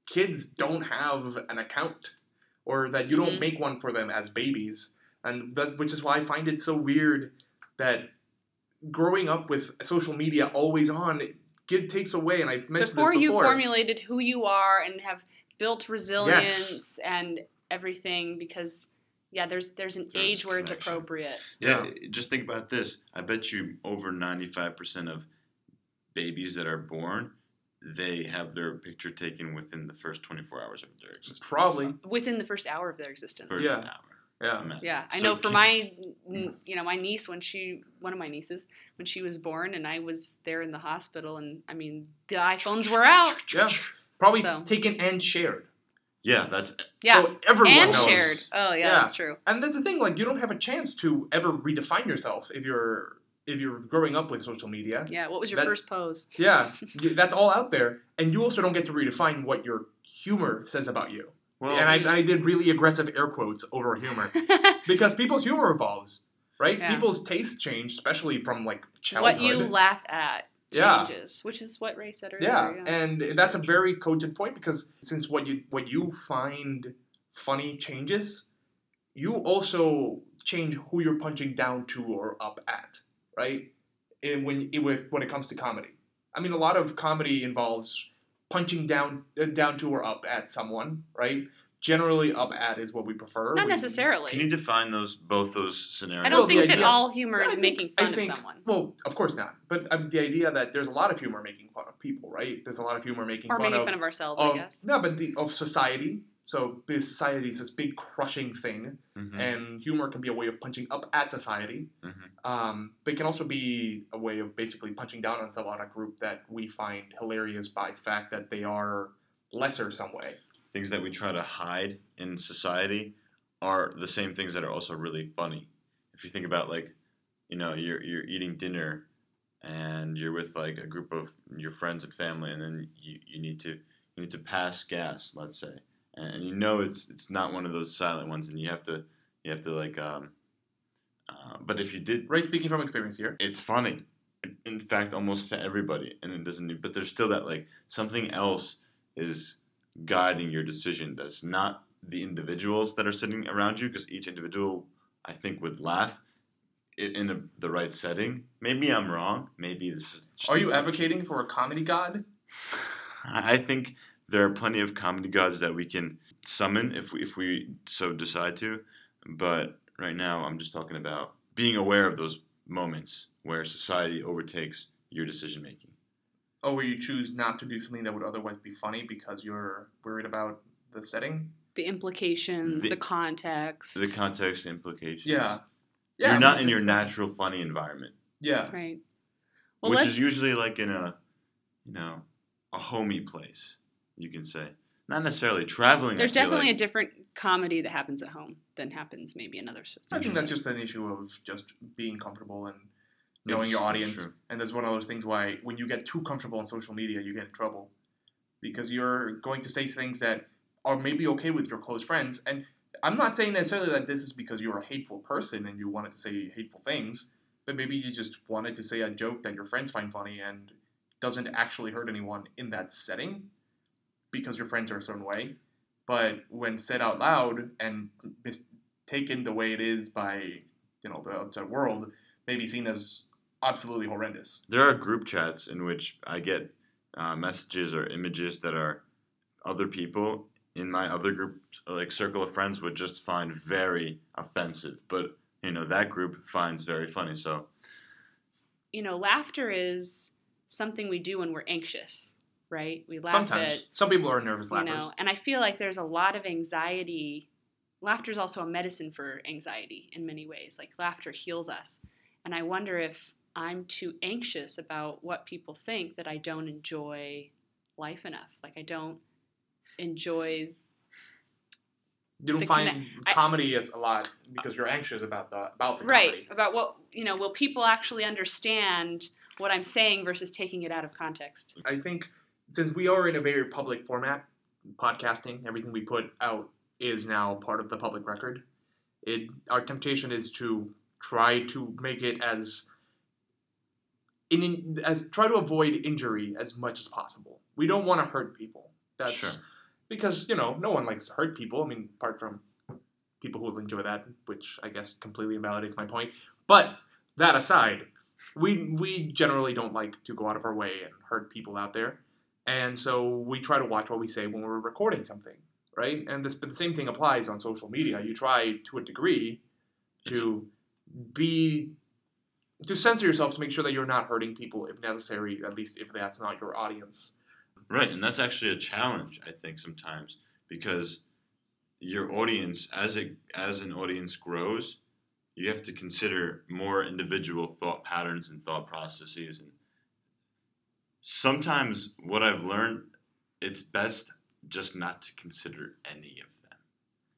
kids don't have an account or that you don't Mhm. make one for them as babies. And that, which is why I find it so weird that growing up with social media always on it takes away. And I've mentioned before this you formulated who you are and have built resilience and everything because yeah there's there's an There's age where it's appropriate Yeah, just think about this. I bet you over 95% of babies that are born, they have their picture taken within the first 24 hours of their existence. Probably. within the first hour of their existence First Yeah. hour. Yeah. I yeah i so know for can- my you know my niece when she one of my nieces when she was born and i was there in the hospital and i mean the iphones were out Yeah. Probably So. taken and shared. Yeah, that's yeah So everyone and knows. shared oh yeah, Yeah. that's true And that's the thing, like you don't have a chance to ever redefine yourself if you're if you're growing up with social media. yeah what was your That's- first pose Yeah, that's all out there, and you also don't get to redefine what your humor says about you. well. and I, I did really aggressive air quotes over humor because people's humor evolves, right? Yeah. People's tastes change, especially from like childhood. what you laugh at Yeah. which is what ray said earlier yeah, yeah. and that's a very cogent point because since what you what you find funny changes, you also change who you're punching down to or up at, right? And when with when it comes to comedy, I mean, a lot of comedy involves punching down uh, down to or up at someone, right? Generally, up at is what we prefer. Not We- necessarily. Can you define those both those scenarios? I don't Well, think that idea- all humor is think- making I fun of someone. Well, of course not. But um, the idea that there's a lot of humor making fun of people, right? There's a lot of humor making Or fun making of, fun of ourselves, of I guess. no, but the of society. So because society is this big crushing thing, Mhm. and humor can be a way of punching up at society. Mhm. Um, but it can also be a way of basically punching down on some on a group that we find hilarious by fact that they are lesser some way. Things that we try to hide in society are the same things that are also really funny. If you think about like, you know, you're you're eating dinner and you're with like a group of your friends and family and then you, you need to you need to pass gas, let's say. And, and you know it's it's not one of those silent ones and you have to you have to like um uh, but if you did right speaking from experience here. it's funny. In fact, almost to everybody, and it doesn't. But there's still that like something else is guiding your decision. That's not the individuals that are sitting around you, because each individual, I think, would laugh in a, the right setting. Maybe I'm wrong. Maybe this is. Are you advocating for a comedy god? I I think there are plenty of comedy gods that we can summon if we, if we so decide to. But right now, I'm just talking about being aware of those moments where society overtakes your decision making. Or where you choose not to do something that would otherwise be funny because you're worried about the setting? The implications, The- the, context. The context implications. Yeah. Yeah. You're not in your natural funny environment, Yeah. right. Well, which is usually like in a, you know, a homey place. You can say not necessarily traveling. There's I feel definitely like, a different comedy that happens at home than happens maybe in other I think that's just an issue of just being comfortable and It's- knowing your audience. And that's one of those things why when you get too comfortable on social media, you get in trouble because you're going to say things that are maybe okay with your close friends. And I'm not saying necessarily that this is because you're a hateful person and you wanted to say hateful things, but maybe you just wanted to say a joke that your friends find funny and doesn't actually hurt anyone in that setting because your friends are a certain way. But when said out loud and mis- taken the way it is by you know the outside world, may be seen as absolutely horrendous. There are group chats in which I get uh, messages or images that are other people in my other group, like circle of friends, would just find very offensive. But you know that group finds very funny. So you know, laughter is something we do when we're anxious, right? We laugh Sometimes at some people are nervous you know and i feel like there's a lot of anxiety laughter is also a medicine for anxiety in many ways like laughter heals us and i wonder if i'm too anxious about what people think that i don't enjoy life enough like i don't enjoy you don't find I- comedy is a lot because you're anxious about the about the right comedy. about what you know will people actually understand what i'm saying versus taking it out of context I think since we are in a very public format, podcasting, everything we put out is now part of the public record. It our temptation is to try to make it as in as try to avoid injury as much as possible. We don't want to hurt people. That's Sure. because you know no one likes to hurt people. I mean, apart from people who will enjoy that, which I guess completely invalidates my point. But that aside, we we generally don't like to go out of our way and hurt people out there, and so we try to watch what we say when we're recording something, right? And this, but the same thing applies on social media. You try to a degree to be to censor yourself to make sure that you're not hurting people if necessary, at least if that's not your audience. Right, and that's actually a challenge, I think, sometimes because your audience, as it as an audience grows, you have to consider more individual thought patterns and thought processes. And sometimes, what I've learned, it's best just not to consider any of them.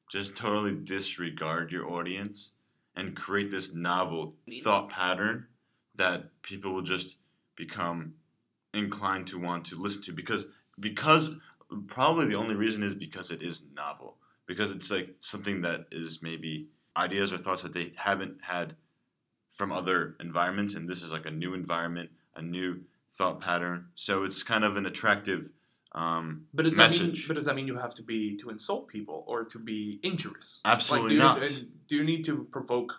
Just totally disregard your audience and create this novel thought pattern that people will just become inclined to want to listen to because because probably the only reason is because it is novel because it's like something that is maybe ideas or thoughts that they haven't had from other environments and this is like a new environment a new thought pattern. So it's kind of an attractive um, But does that mean? But does that mean you have to be to insult people or to be injurious? Absolutely like, do not. You, do you need to provoke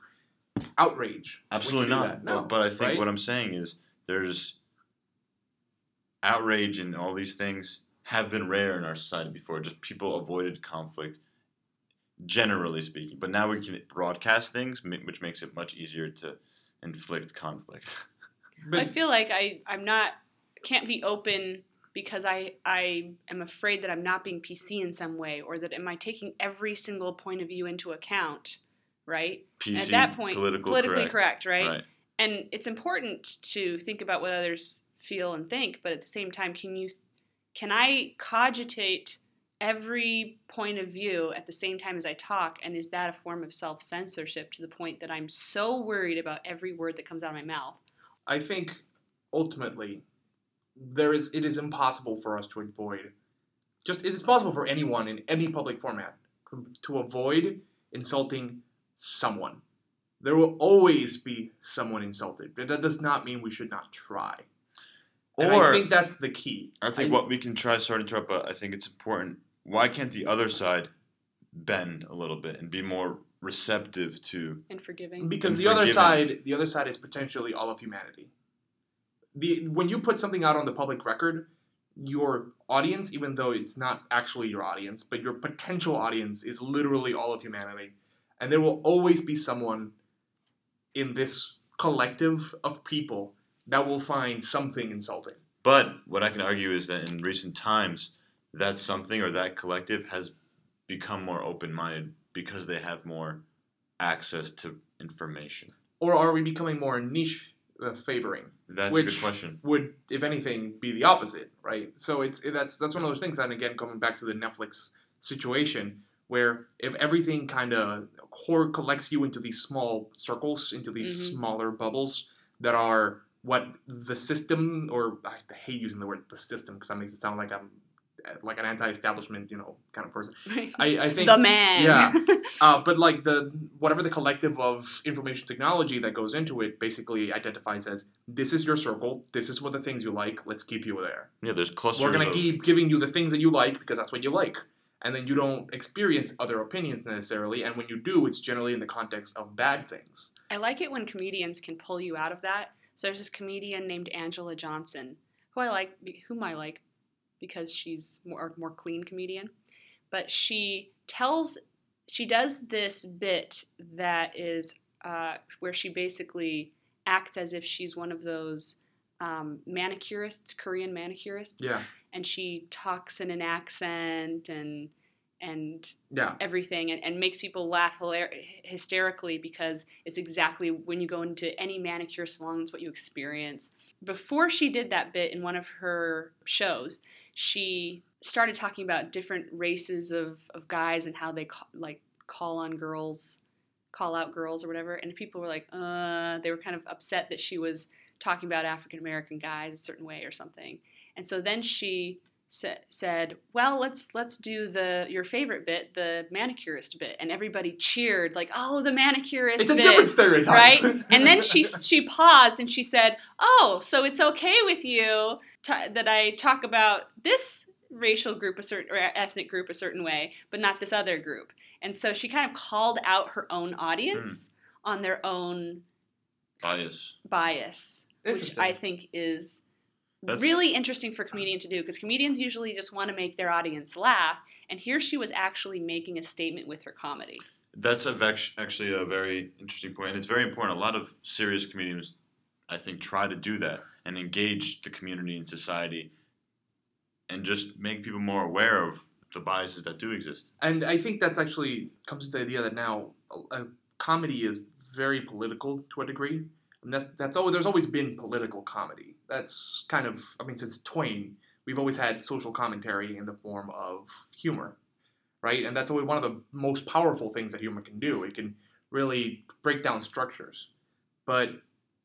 outrage? Absolutely not. No, but, but I think right? what I'm saying is there's outrage and all these things have been rare in our society before. Just people avoided conflict, generally speaking. But now we can broadcast things, which makes it much easier to inflict conflict. But I feel like I I'm not can't be open because I I am afraid that I'm not being PC in some way or that am I taking every single point of view into account, right? PC, at that point, political politically correct, correct, right? Right. And it's important to think about what others feel and think, but at the same time, can you can I cogitate every point of view at the same time as I talk? And is that a form of self censorship to the point that I'm so worried about every word that comes out of my mouth? I think ultimately there is it is impossible for us to avoid just it is possible for anyone in any public format to, to avoid insulting someone. There will always be someone insulted, but that does not mean we should not try. And Or I think that's the key. I think what we can try, sorry to interrupt, but I think it's important why can't the other side bend a little bit and be more receptive to And forgiving. because and the other side the other side is potentially all of humanity the when you put something out on the public record your audience even though it's not actually your audience but your potential audience is literally all of humanity and there will always be someone in this collective of people that will find something insulting But what I can argue is that in recent times, that something or that collective has become more open minded because they have more access to information. or are we becoming more niche uh, favoring That's a Which- good question. would, if anything, be the opposite, right? So it's it, that's that's one of those things. And again, coming back to the Netflix situation, where if everything kind of core collects you into these small circles, into these Mhm. smaller bubbles that are what the system, or I hate using the word the system because that makes it sound like I'm like an anti-establishment, you know, kind of person. I, I think the man. yeah. uh, but like the whatever the collective of information technology that goes into it basically identifies as this is your circle, this is what the things you like, let's keep you there. Yeah, there's clusters. We're gonna of, keep giving you the things that you like because that's what you like. And then you don't experience other opinions necessarily, and when you do, it's generally in the context of bad things. I like it when comedians can pull you out of that. So there's this comedian named Anjelah Johnson, who I like, whom I like because she's more more clean comedian. But she tells, she does this bit that is uh, where she basically acts as if she's one of those um, manicurists, Korean manicurists, Yeah, and she talks in an accent and and yeah. everything and, and makes people laugh hilar- hysterically because it's exactly when you go into any manicure salon it's what you experience before she did that bit in one of her shows she started talking about different races of, of guys and how they ca- like call on girls call out girls or whatever. And people were like uh they were kind of upset that she was talking about african american guys a certain way or something. And so then she sa- said, "Well, let's let's do the your favorite bit, the manicurist bit," and everybody cheered like, "Oh, the manicurist It's a bit." different stereotype, right? And then she she paused and she said, "Oh, so it's okay with you to, that I talk about this racial group a certain or ethnic group a certain way, but not this other group." And so she kind of called out her own audience hmm. on their own bias. bias, which I think is That's- really interesting for a comedian to do because comedians usually just want to make their audience laugh. And here she was actually making a statement with her comedy. That's a vex- actually a very interesting point. It's very important. A lot of serious comedians, I think, try to do that and engage the community and society, and just make people more aware of the biases that do exist. And I think that's actually comes to the idea that now a, a comedy is very political to a degree. And that's that's always there's always been political comedy. That's kind of I mean since Twain, we've always had social commentary in the form of humor, right? And that's always one of the most powerful things that humor can do. It can really break down structures. But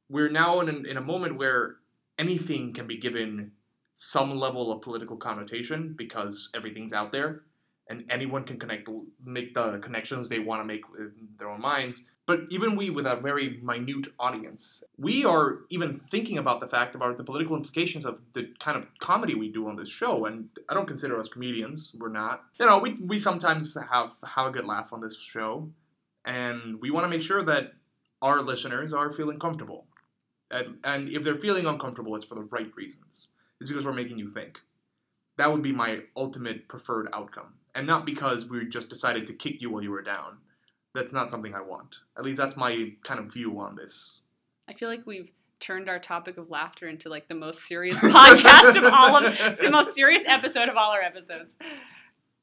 we're now in, an, in a moment where anything can be given some level of political connotation because everything's out there and anyone can connect make the connections they want to make in their own minds but even we with a very minute audience we are even thinking about the fact about the political implications of the kind of comedy we do on this show and i don't consider us comedians. We're not. You know we, we sometimes have have a good laugh on this show and we want to make sure that our listeners are feeling comfortable. And, and if they're feeling uncomfortable it's for the right reasons. It's because we're making you think. That would be my ultimate preferred outcome. And not because we just decided to kick you while you were down. That's not something I want. At least that's my kind of view on this. I feel like we've turned our topic of laughter into like the most serious podcast of all of it's the most serious episode of all our episodes.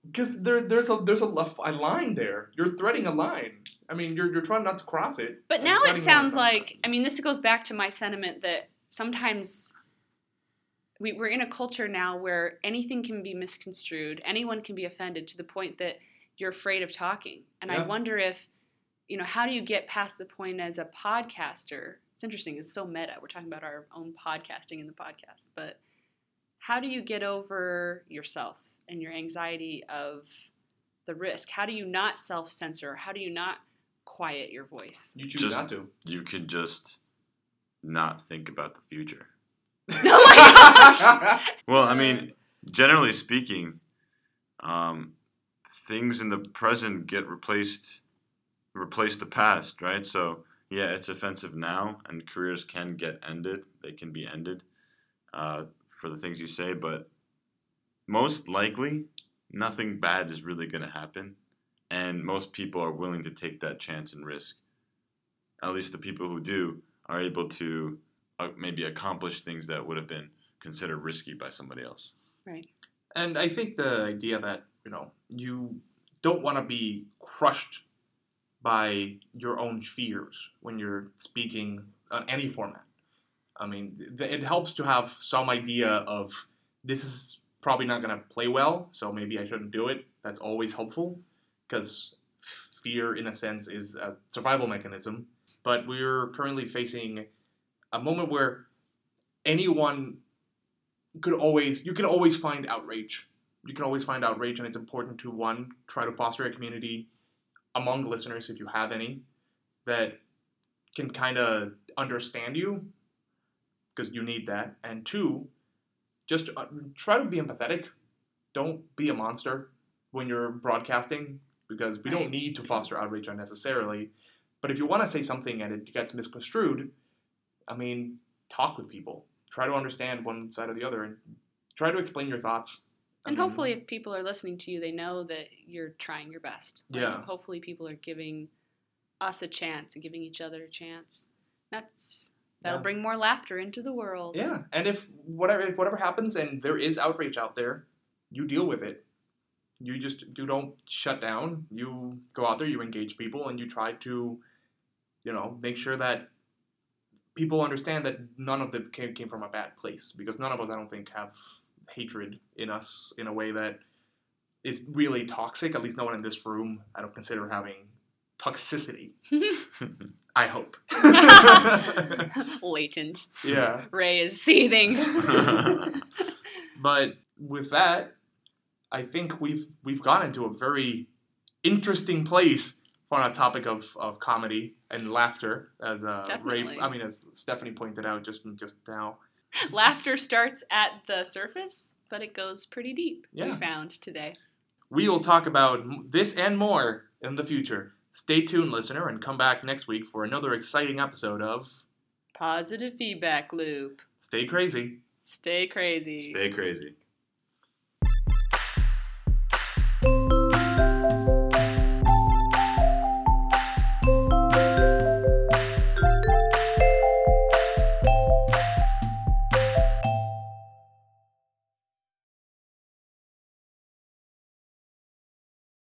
Because there, there's a there's a, a line there. You're threading a line. I mean, you're, you're trying not to cross it. But now it sounds like I mean this goes back to my sentiment that sometimes we, we're in a culture now where anything can be misconstrued, anyone can be offended to the point that you're afraid of talking. And I wonder if, you know, how do you get past the point as a podcaster? It's interesting, it's so meta. We're talking about our own podcasting in the podcast, but how do you get over yourself and your anxiety of the risk? How do you not self censor? How do you not quiet your voice? you choose Just- not to. You could just not think about the future. oh my gosh! Well, I mean, generally speaking, um, things in the present get replaced, replace the past, right? So yeah, it's offensive now, and careers can get ended. They can be ended uh, for the things you say, but most likely, nothing bad is really going to happen, and most people are willing to take that chance and risk. At least the people who do are able to uh, maybe accomplish things that would have been considered risky by somebody else. Right. And I think the idea that, you know, you don't want to be crushed by your own fears when you're speaking on any format. I mean, th- it helps to have some idea of this is probably not going to play well, so maybe I shouldn't do it. That's always helpful because fear, in a sense, is a survival mechanism. But we're currently facing a moment where anyone could always you can always find outrage. You can always find outrage, and it's important to one try to foster a community among listeners, if you have any, that can kind of understand you, because you need that. And two, just uh, try to be empathetic. Don't be a monster when you're broadcasting, because we don't need to foster outrage unnecessarily. But if you want to say something and it gets misconstrued, I mean, talk with people. Try to understand one side or the other, and try to explain your thoughts. I And mean, hopefully, if people are listening to you, they know that you're trying your best. Like, Yeah. Hopefully, people are giving us a chance and giving each other a chance. That's that'll Yeah. bring more laughter into the world. Yeah, and if whatever if whatever happens and there is outrage out there, you deal with it. You just you don't shut down. You go out there, you engage people, and you try to, you know, make sure that people understand that none of it came, came from a bad place because none of us, I don't think, have hatred in us in a way that is really toxic. At least no one in this room, I don't consider having toxicity. I hope. Latent. yeah. Ray is seething. But with that, I think we've we've gone into a very interesting place on a topic of, of comedy and laughter, as uh, Ray, I mean, as Stephanie pointed out just just now. Laughter starts at the surface, but it goes pretty deep. Yeah. We found today. We will talk about this and more in the future. Stay tuned, listener, and come back next week for another exciting episode of Positive feedback loop. Stay Crazy. Stay crazy. Stay crazy.